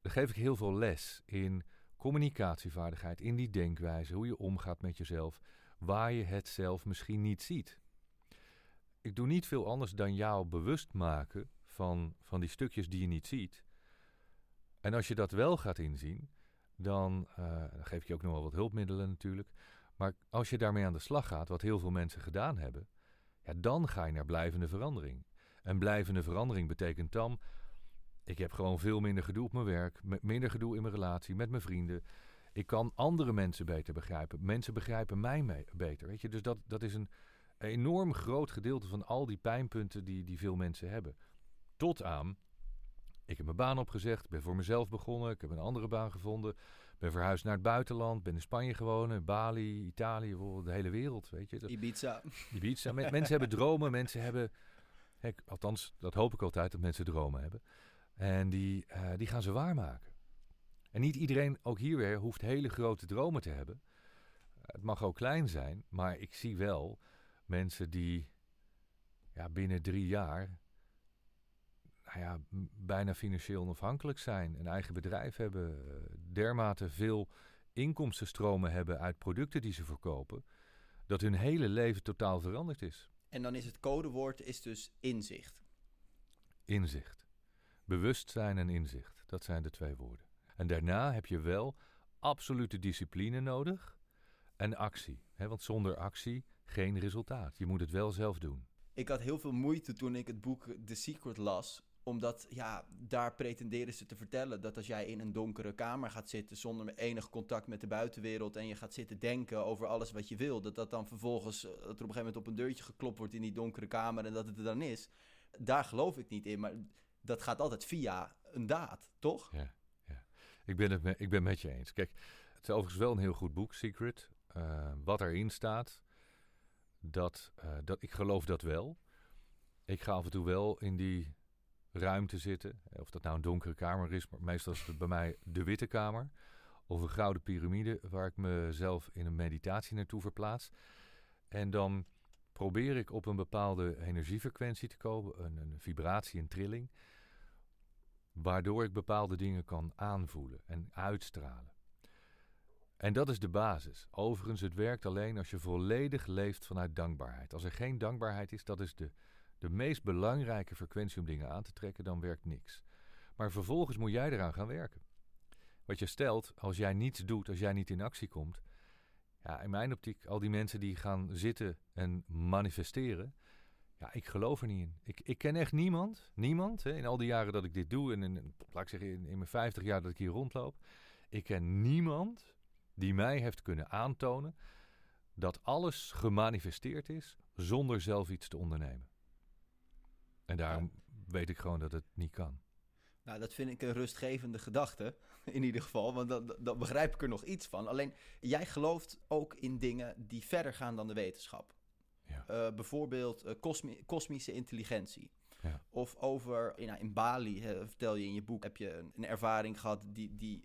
Dan geef ik heel veel les in communicatievaardigheid, in die denkwijze, hoe je omgaat met jezelf, waar je het zelf misschien niet ziet. Ik doe niet veel anders dan jou bewust maken van, van die stukjes die je niet ziet. En als je dat wel gaat inzien, dan, eh, dan geef ik je ook nog wel wat hulpmiddelen natuurlijk. Maar als je daarmee aan de slag gaat, wat heel veel mensen gedaan hebben, ja, dan ga je naar blijvende verandering. En blijvende verandering betekent dan, ik heb gewoon veel minder gedoe op mijn werk, minder gedoe in mijn relatie, met mijn vrienden. Ik kan andere mensen beter begrijpen. Mensen begrijpen mij beter. Weet je? Dus dat, dat is een enorm groot gedeelte van al die pijnpunten die, die veel mensen hebben. Tot aan, Ik heb mijn baan opgezegd, ben voor mezelf begonnen, ik heb een andere baan gevonden, ben verhuisd naar het buitenland, ben in Spanje gewoond, Bali, Italië, de hele wereld, weet je. Dat, Ibiza. Ibiza. Men- mensen hebben dromen, mensen hebben, hek, althans, dat hoop ik altijd, dat mensen dromen hebben. En die, eh, die gaan ze waarmaken. En niet iedereen, ook hier weer, hoeft hele grote dromen te hebben. Het mag ook klein zijn, maar ik zie wel mensen die ja, binnen drie jaar nou ja, bijna financieel onafhankelijk zijn, een eigen bedrijf hebben, eh, dermate veel inkomstenstromen hebben uit producten die ze verkopen, dat hun hele leven totaal veranderd is. En dan is het codewoord is dus inzicht. Inzicht. Bewustzijn en inzicht, dat zijn de twee woorden. En daarna heb je wel absolute discipline nodig en actie. Hè? Want zonder actie geen resultaat. Je moet het wel zelf doen. Ik had heel veel moeite toen ik het boek The Secret las. Omdat, ja, daar pretenderen ze te vertellen dat als jij in een donkere kamer gaat zitten zonder enig contact met de buitenwereld en je gaat zitten denken over alles wat je wil, dat dat dan vervolgens, eh, dat er op een gegeven moment op een deurtje geklopt wordt in die donkere kamer en dat het er dan is. Daar geloof ik niet in, maar dat gaat altijd via een daad, toch? Ja, ja. Ik, ben het ik ben met je eens. Kijk, het is overigens wel een heel goed boek, Secret. Eh, wat erin staat, dat, eh, dat, ik geloof dat wel. Ik ga af en toe wel in die ruimte zitten. Of dat nou een donkere kamer is, maar meestal is het bij mij de witte kamer. Of een gouden piramide waar ik mezelf in een meditatie naartoe verplaats. En dan probeer ik op een bepaalde energiefrequentie te komen, een, een vibratie, een trilling waardoor ik bepaalde dingen kan aanvoelen en uitstralen. En dat is de basis. Overigens, het werkt alleen als je volledig leeft vanuit dankbaarheid. Als er geen dankbaarheid is, dat is de, de meest belangrijke frequentie om dingen aan te trekken, dan werkt niks. Maar vervolgens moet jij eraan gaan werken. Wat je stelt, als jij niets doet, als jij niet in actie komt, ja, in mijn optiek, al die mensen die gaan zitten en manifesteren, ja, ik geloof er niet in. Ik, ik ken echt niemand, niemand, hè, in al die jaren dat ik dit doe en laat ik zeggen, in, in mijn 50 jaar dat ik hier rondloop, ik ken niemand die mij heeft kunnen aantonen dat alles gemanifesteerd is zonder zelf iets te ondernemen. En daarom weet ik gewoon dat het niet kan. Nou, dat vind ik een rustgevende gedachte, in ieder geval, want dan, dan begrijp ik er nog iets van. Alleen, jij gelooft ook in dingen die verder gaan dan de wetenschap. Ja. Eh, bijvoorbeeld eh, kosmi- kosmische intelligentie. Ja. Of over, in, nou, in Bali, hè, vertel je in je boek, heb je een, een ervaring gehad die, die,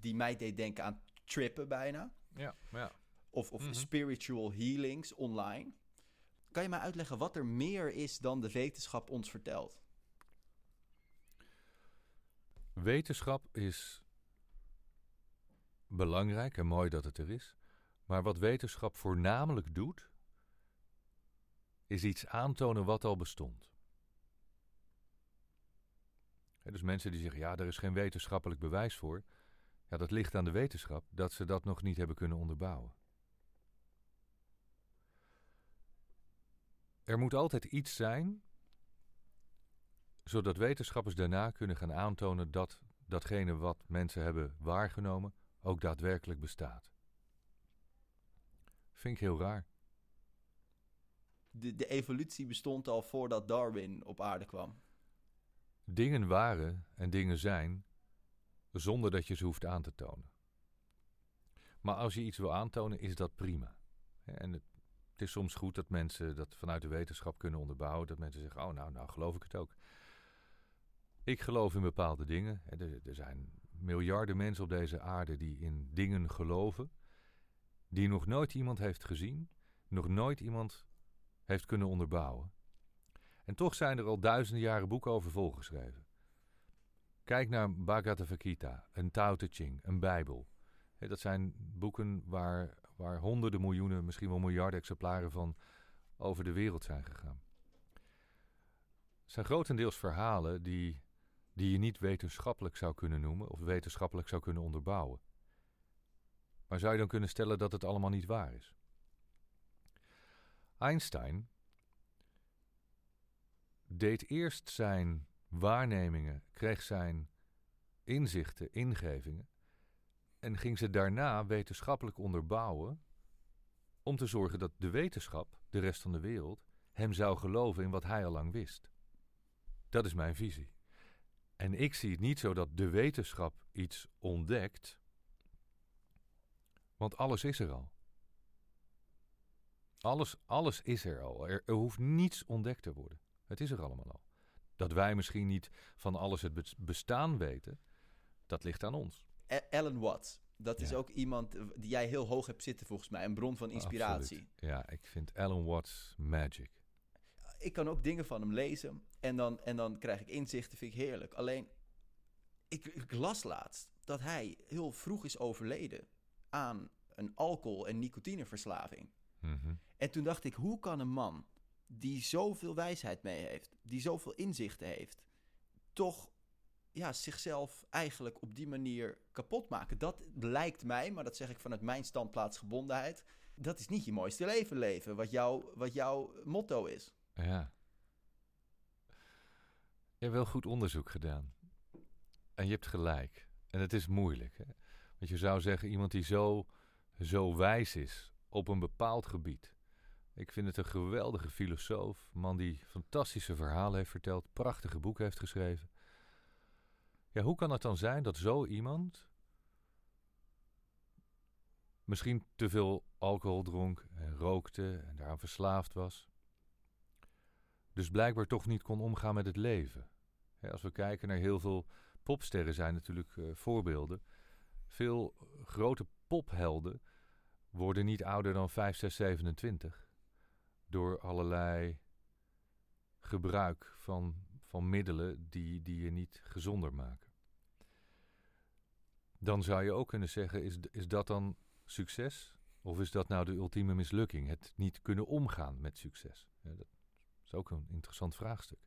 die mij deed denken aan trippen bijna. Ja, ja. Of, of Mhm. spiritual healings online. Kan je mij uitleggen wat er meer is dan de wetenschap ons vertelt? Wetenschap is belangrijk en mooi dat het er is. Maar wat wetenschap voornamelijk doet, is iets aantonen wat al bestond. Dus mensen die zeggen, ja, er is geen wetenschappelijk bewijs voor. Ja, dat ligt aan de wetenschap dat ze dat nog niet hebben kunnen onderbouwen. Er moet altijd iets zijn, zodat wetenschappers daarna kunnen gaan aantonen dat datgene wat mensen hebben waargenomen ook daadwerkelijk bestaat. Vind ik heel raar. De, de evolutie bestond al voordat Darwin op aarde kwam. Dingen waren en dingen zijn zonder dat je ze hoeft aan te tonen. Maar als je iets wil aantonen, is dat prima. En het, het is soms goed dat mensen dat vanuit de wetenschap kunnen onderbouwen. Dat mensen zeggen, oh nou, nou geloof ik het ook. Ik geloof in bepaalde dingen. Er, er zijn miljarden mensen op deze aarde die in dingen geloven. Die nog nooit iemand heeft gezien. Nog nooit iemand heeft kunnen onderbouwen. En toch zijn er al duizenden jaren boeken over volgeschreven. Kijk naar Bhagavad Gita, een Tao Te Ching, een Bijbel. Dat zijn boeken waar, waar honderden miljoenen, misschien wel miljarden exemplaren van over de wereld zijn gegaan. Het zijn grotendeels verhalen die, die je niet wetenschappelijk zou kunnen noemen of wetenschappelijk zou kunnen onderbouwen. Maar zou je dan kunnen stellen dat het allemaal niet waar is? Einstein deed eerst zijn waarnemingen, kreeg zijn inzichten, ingevingen en ging ze daarna wetenschappelijk onderbouwen om te zorgen dat de wetenschap, de rest van de wereld, hem zou geloven in wat hij al lang wist. Dat is mijn visie. En ik zie het niet zo dat de wetenschap iets ontdekt, want alles is er al. Alles, alles is er al. Er, er hoeft niets ontdekt te worden. Het is er allemaal al. Dat wij misschien niet van alles het bes- bestaan weten, dat ligt aan ons. E- Alan Watts, dat is Ja. ook iemand die jij heel hoog hebt zitten volgens mij. Een bron van inspiratie. Absoluut. Ja, ik vind Alan Watts magic. ik kan ook dingen van hem lezen en dan, en dan krijg ik inzichten, vind ik heerlijk. Alleen, ik, ik las laatst dat hij heel vroeg is overleden aan een alcohol- en nicotineverslaving. Mhm. En toen dacht ik, hoe kan een man die zoveel wijsheid mee heeft, die zoveel inzichten heeft, toch ja, zichzelf eigenlijk op die manier kapot maken? Dat lijkt mij, maar dat zeg ik vanuit mijn standplaatsgebondenheid, dat is niet je mooiste leven leven, wat, jou, wat jouw motto is. Ja. Je hebt wel goed onderzoek gedaan. En je hebt gelijk. En het is moeilijk. Hè? Want je zou zeggen, iemand die zo, zo wijs is op een bepaald gebied. Ik vind het een geweldige filosoof. Man die fantastische verhalen heeft verteld. Prachtige boeken heeft geschreven. Ja, hoe kan het dan zijn dat zo iemand misschien te veel alcohol dronk en rookte en daaraan verslaafd was? dus blijkbaar toch niet kon omgaan met het leven. Als we kijken naar heel veel popsterren, zijn natuurlijk eh, voorbeelden. Veel grote pophelden worden niet ouder dan 5, 6, 27. Door allerlei gebruik van, van middelen die, die je niet gezonder maken. Dan zou je ook kunnen zeggen: is, is dat dan succes? Of is dat nou de ultieme mislukking? Het niet kunnen omgaan met succes. Dat is ook een interessant vraagstuk.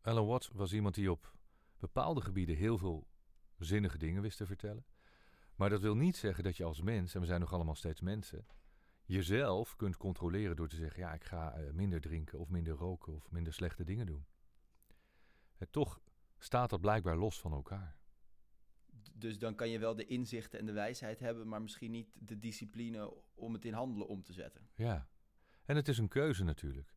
Alan Watts was iemand die op bepaalde gebieden heel veel zinnige dingen wist te vertellen. Maar dat wil niet zeggen dat je als mens, en we zijn nog allemaal steeds mensen, jezelf kunt controleren door te zeggen: ja, ik ga eh, minder drinken of minder roken of minder slechte dingen doen. En toch staat dat blijkbaar los van elkaar. Dus dan kan je wel de inzichten en de wijsheid hebben, maar misschien niet de discipline om het in handelen om te zetten. Ja. En het is een keuze natuurlijk.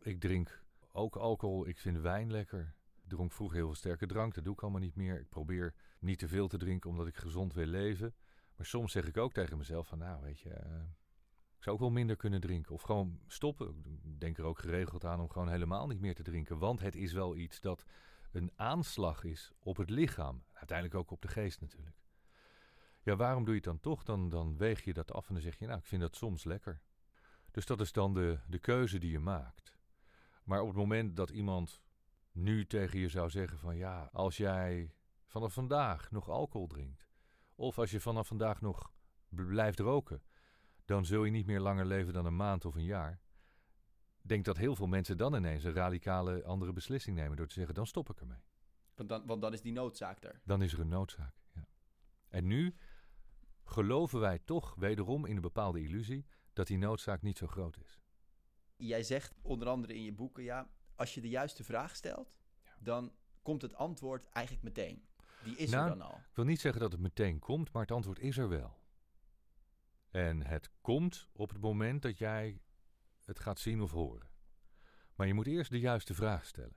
Ik drink ook alcohol. Ik vind wijn lekker. Ik dronk vroeger heel veel sterke drank. Dat doe ik allemaal niet meer. Ik probeer niet te veel te drinken omdat ik gezond wil leven. Maar soms zeg ik ook tegen mezelf van nou weet je, eh, ik zou ook wel minder kunnen drinken. Of gewoon stoppen. Ik denk er ook geregeld aan om gewoon helemaal niet meer te drinken. Want het is wel iets dat een aanslag is op het lichaam. Uiteindelijk ook op de geest natuurlijk. Ja, waarom doe je het dan toch? Dan, dan weeg je dat af en dan zeg je nou ik vind dat soms lekker. Dus dat is dan de, de keuze die je maakt. Maar op het moment dat iemand nu tegen je zou zeggen van ja, als jij vanaf vandaag nog alcohol drinkt, of als je vanaf vandaag nog bl- blijft roken, dan zul je niet meer langer leven dan een maand of een jaar. Ik denk dat heel veel mensen dan ineens een radicale andere beslissing nemen door te zeggen dan stop ik ermee. Want dan, want dan is die noodzaak er. Dan is er een noodzaak. Ja. En nu geloven wij toch wederom in een bepaalde illusie dat die noodzaak niet zo groot is. Jij zegt onder andere in je boeken, ja, als je de juiste vraag stelt, Ja. dan komt het antwoord eigenlijk meteen. Die is Nou, er dan al. Ik wil niet zeggen dat het meteen komt, maar het antwoord is er wel. En het komt op het moment dat jij het gaat zien of horen. Maar je moet eerst de juiste vraag stellen.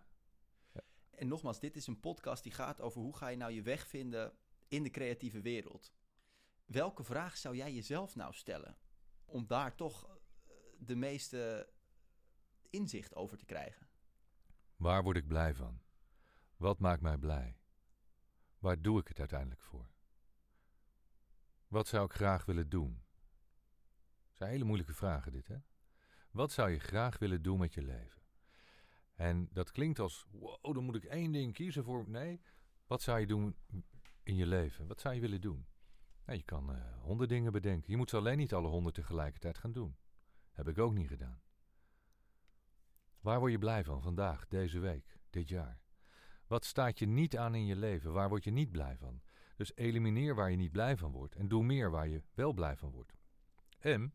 En nogmaals, dit is een podcast die gaat over hoe ga je nou je weg vinden in de creatieve wereld. Welke vraag zou jij jezelf nou stellen? Om daar toch eh, de meeste inzicht over te krijgen. Waar word ik blij van? Wat maakt mij blij? Waar doe ik het uiteindelijk voor? Wat zou ik graag willen doen? Zijn hele moeilijke vragen dit, hè? Wat zou je graag willen doen met je leven? En dat klinkt als, wow, dan moet ik één ding kiezen voor... Nee, wat zou je doen in je leven? Wat zou je willen doen? Nou, je kan eh, honderd dingen bedenken. Je moet ze alleen niet alle honderd tegelijkertijd gaan doen. Heb ik ook niet gedaan. Waar word je blij van vandaag, deze week, dit jaar? Wat staat je niet aan in je leven? Waar word je niet blij van? Dus elimineer waar je niet blij van wordt en doe meer waar je wel blij van wordt. En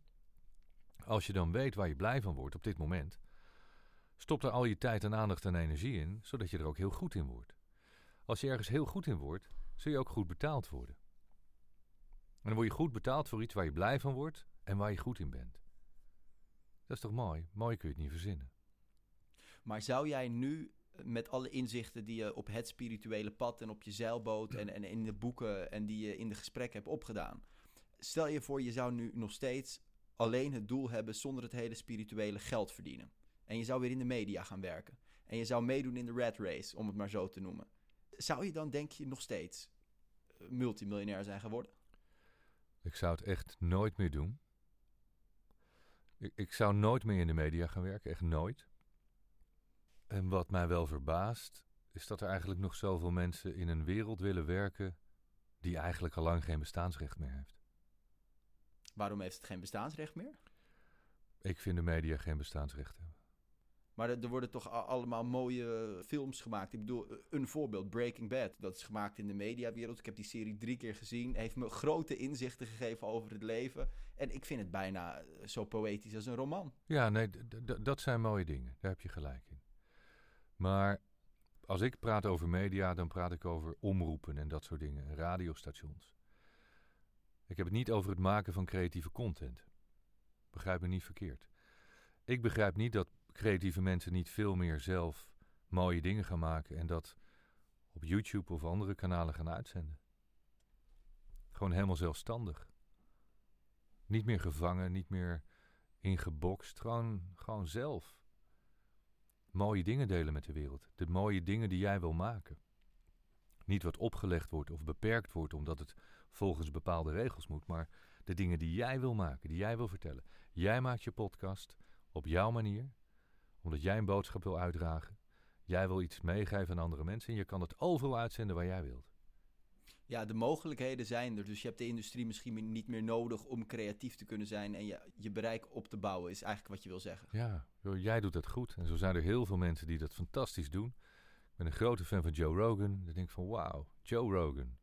als je dan weet waar je blij van wordt op dit moment, stop er al je tijd en aandacht en energie in, zodat je er ook heel goed in wordt. Als je ergens heel goed in wordt, zul je ook goed betaald worden. En dan word je goed betaald voor iets waar je blij van wordt en waar je goed in bent. Dat is toch mooi? Mooi kun je het niet verzinnen. Maar zou jij nu, met alle inzichten die je op het spirituele pad en op je zeilboot en, en in de boeken en die je in de gesprekken hebt opgedaan. Stel je voor, je zou nu nog steeds alleen het doel hebben zonder het hele spirituele geld verdienen. En je zou weer in de media gaan werken. En je zou meedoen in de rat race, om het maar zo te noemen. Zou je dan, denk je, nog steeds eh, multimiljonair zijn geworden? Ik zou het echt nooit meer doen. Ik, ik zou nooit meer in de media gaan werken, echt nooit. En wat mij wel verbaast, is dat er eigenlijk nog zoveel mensen in een wereld willen werken die eigenlijk al lang geen bestaansrecht meer heeft. Waarom heeft het geen bestaansrecht meer? Ik vind de media geen bestaansrecht hebben. Maar er, worden toch allemaal mooie films gemaakt. Ik bedoel, een voorbeeld, Breaking Bad. Dat is gemaakt in de mediawereld. Ik heb die serie drie keer gezien. Heeft me grote inzichten gegeven over het leven. En ik vind het bijna eh, zo poëtisch als een roman. Ja, nee, dat zijn mooie dingen. Daar heb je gelijk in. Maar als ik praat over media, dan praat ik over omroepen en dat soort dingen. en Radiostations. Ik heb het niet over het maken van creatieve content. Begrijp me niet verkeerd. Ik begrijp niet dat creatieve mensen niet veel meer zelf mooie dingen gaan maken en dat op YouTube of andere kanalen gaan uitzenden. Gewoon helemaal zelfstandig. Niet meer gevangen, niet meer ingebokst. Gewoon, gewoon zelf. Mooie dingen delen met de wereld. De mooie dingen die jij wil maken. Niet wat opgelegd wordt of beperkt wordt omdat het volgens bepaalde regels moet, maar de dingen die jij wil maken, die jij wil vertellen. Jij maakt je podcast op jouw manier, omdat jij een boodschap wil uitdragen. Jij wil iets meegeven aan andere mensen en je kan het overal uitzenden waar jij wilt. Ja, de mogelijkheden zijn er. Dus je hebt de industrie misschien niet meer nodig om creatief te kunnen zijn. En je, je bereik op te bouwen, is eigenlijk wat je wil zeggen. Ja, jij doet dat goed. En zo zijn er heel veel mensen die dat fantastisch doen. Ik ben een grote fan van Joe Rogan. Dan denk ik van wauw, Joe Rogan.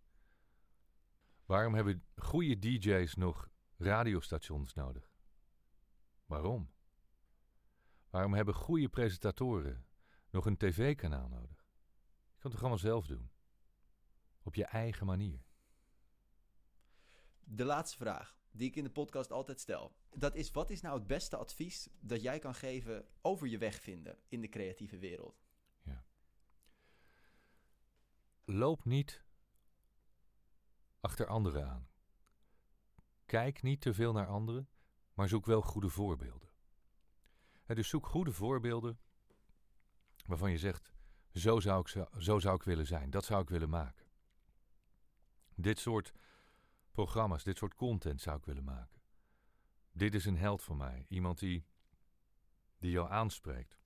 Waarom hebben goede DJ's nog radiostations nodig? Waarom? Waarom hebben goede presentatoren nog een tv-kanaal nodig? Je kan het toch allemaal zelf doen? Op je eigen manier. De laatste vraag, die ik in de podcast altijd stel. Dat is, wat is nou het beste advies dat jij kan geven over je weg vinden in de creatieve wereld? Loop niet achter anderen aan. Kijk niet te veel naar anderen, maar zoek wel goede voorbeelden. Hè, dus zoek goede voorbeelden waarvan je zegt: zo zou, ik, zo, zo zou ik willen zijn, dat zou ik willen maken. Dit soort programma's, dit soort content zou ik willen maken. Dit is een held voor mij, iemand die, die jou aanspreekt.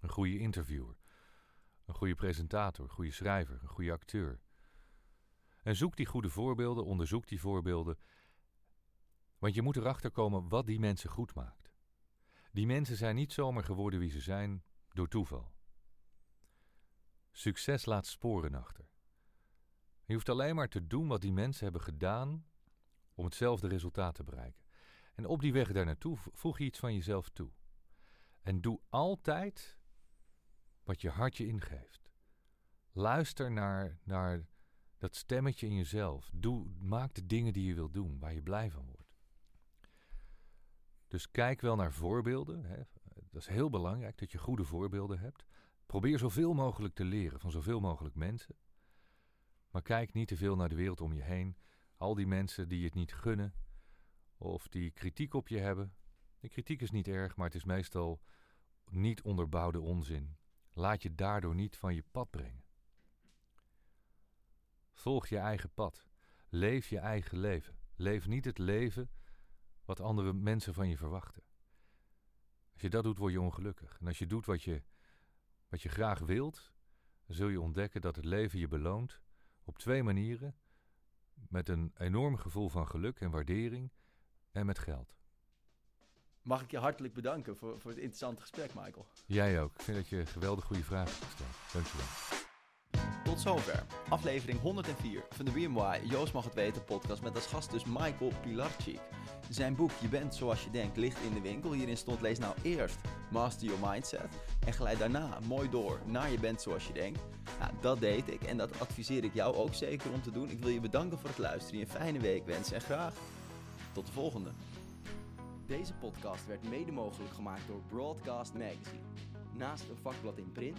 Een goede interviewer, een goede presentator, een goede schrijver, een goede acteur. En zoek die goede voorbeelden, onderzoek die voorbeelden. Want je moet erachter komen wat die mensen goed maakt. Die mensen zijn niet zomaar geworden wie ze zijn door toeval. Succes laat sporen achter. Je hoeft alleen maar te doen wat die mensen hebben gedaan om hetzelfde resultaat te bereiken. En op die weg daar naartoe voeg je iets van jezelf toe. En doe altijd wat je hart je ingeeft. Luister naar, naar dat stemmetje in jezelf. Doe, maak de dingen die je wilt doen, waar je blij van wordt. Dus kijk wel naar voorbeelden. Hè. Dat is heel belangrijk dat je goede voorbeelden hebt. Probeer zoveel mogelijk te leren van zoveel mogelijk mensen. Maar kijk niet te veel naar de wereld om je heen. Al die mensen die het niet gunnen of die kritiek op je hebben. De kritiek is niet erg, maar het is meestal niet onderbouwde onzin. Laat je daardoor niet van je pad brengen. Volg je eigen pad. Leef je eigen leven. Leef niet het leven wat andere mensen van je verwachten. Als je dat doet, word je ongelukkig. En als je doet wat je, wat je graag wilt, dan zul je ontdekken dat het leven je beloont op twee manieren. Met een enorm gevoel van geluk en waardering en met geld. Mag ik je hartelijk bedanken voor, voor het interessante gesprek, Michael. Jij ook. Ik vind dat je geweldig goede vragen hebt gesteld. Dankjewel. Tot zover. Aflevering 104 van de BMY Joost mag het weten podcast met als gast dus Michael Pilarczyk. Zijn boek Je bent zoals je denkt ligt in de winkel. Hierin stond lees nou eerst Master Your Mindset en geleid daarna mooi door naar Je bent zoals je denkt. Nou, dat deed ik en dat adviseer ik jou ook zeker om te doen. Ik wil je bedanken voor het luisteren, een fijne week wensen en graag tot de volgende. Deze podcast werd mede mogelijk gemaakt door Broadcast Magazine. Naast een vakblad in print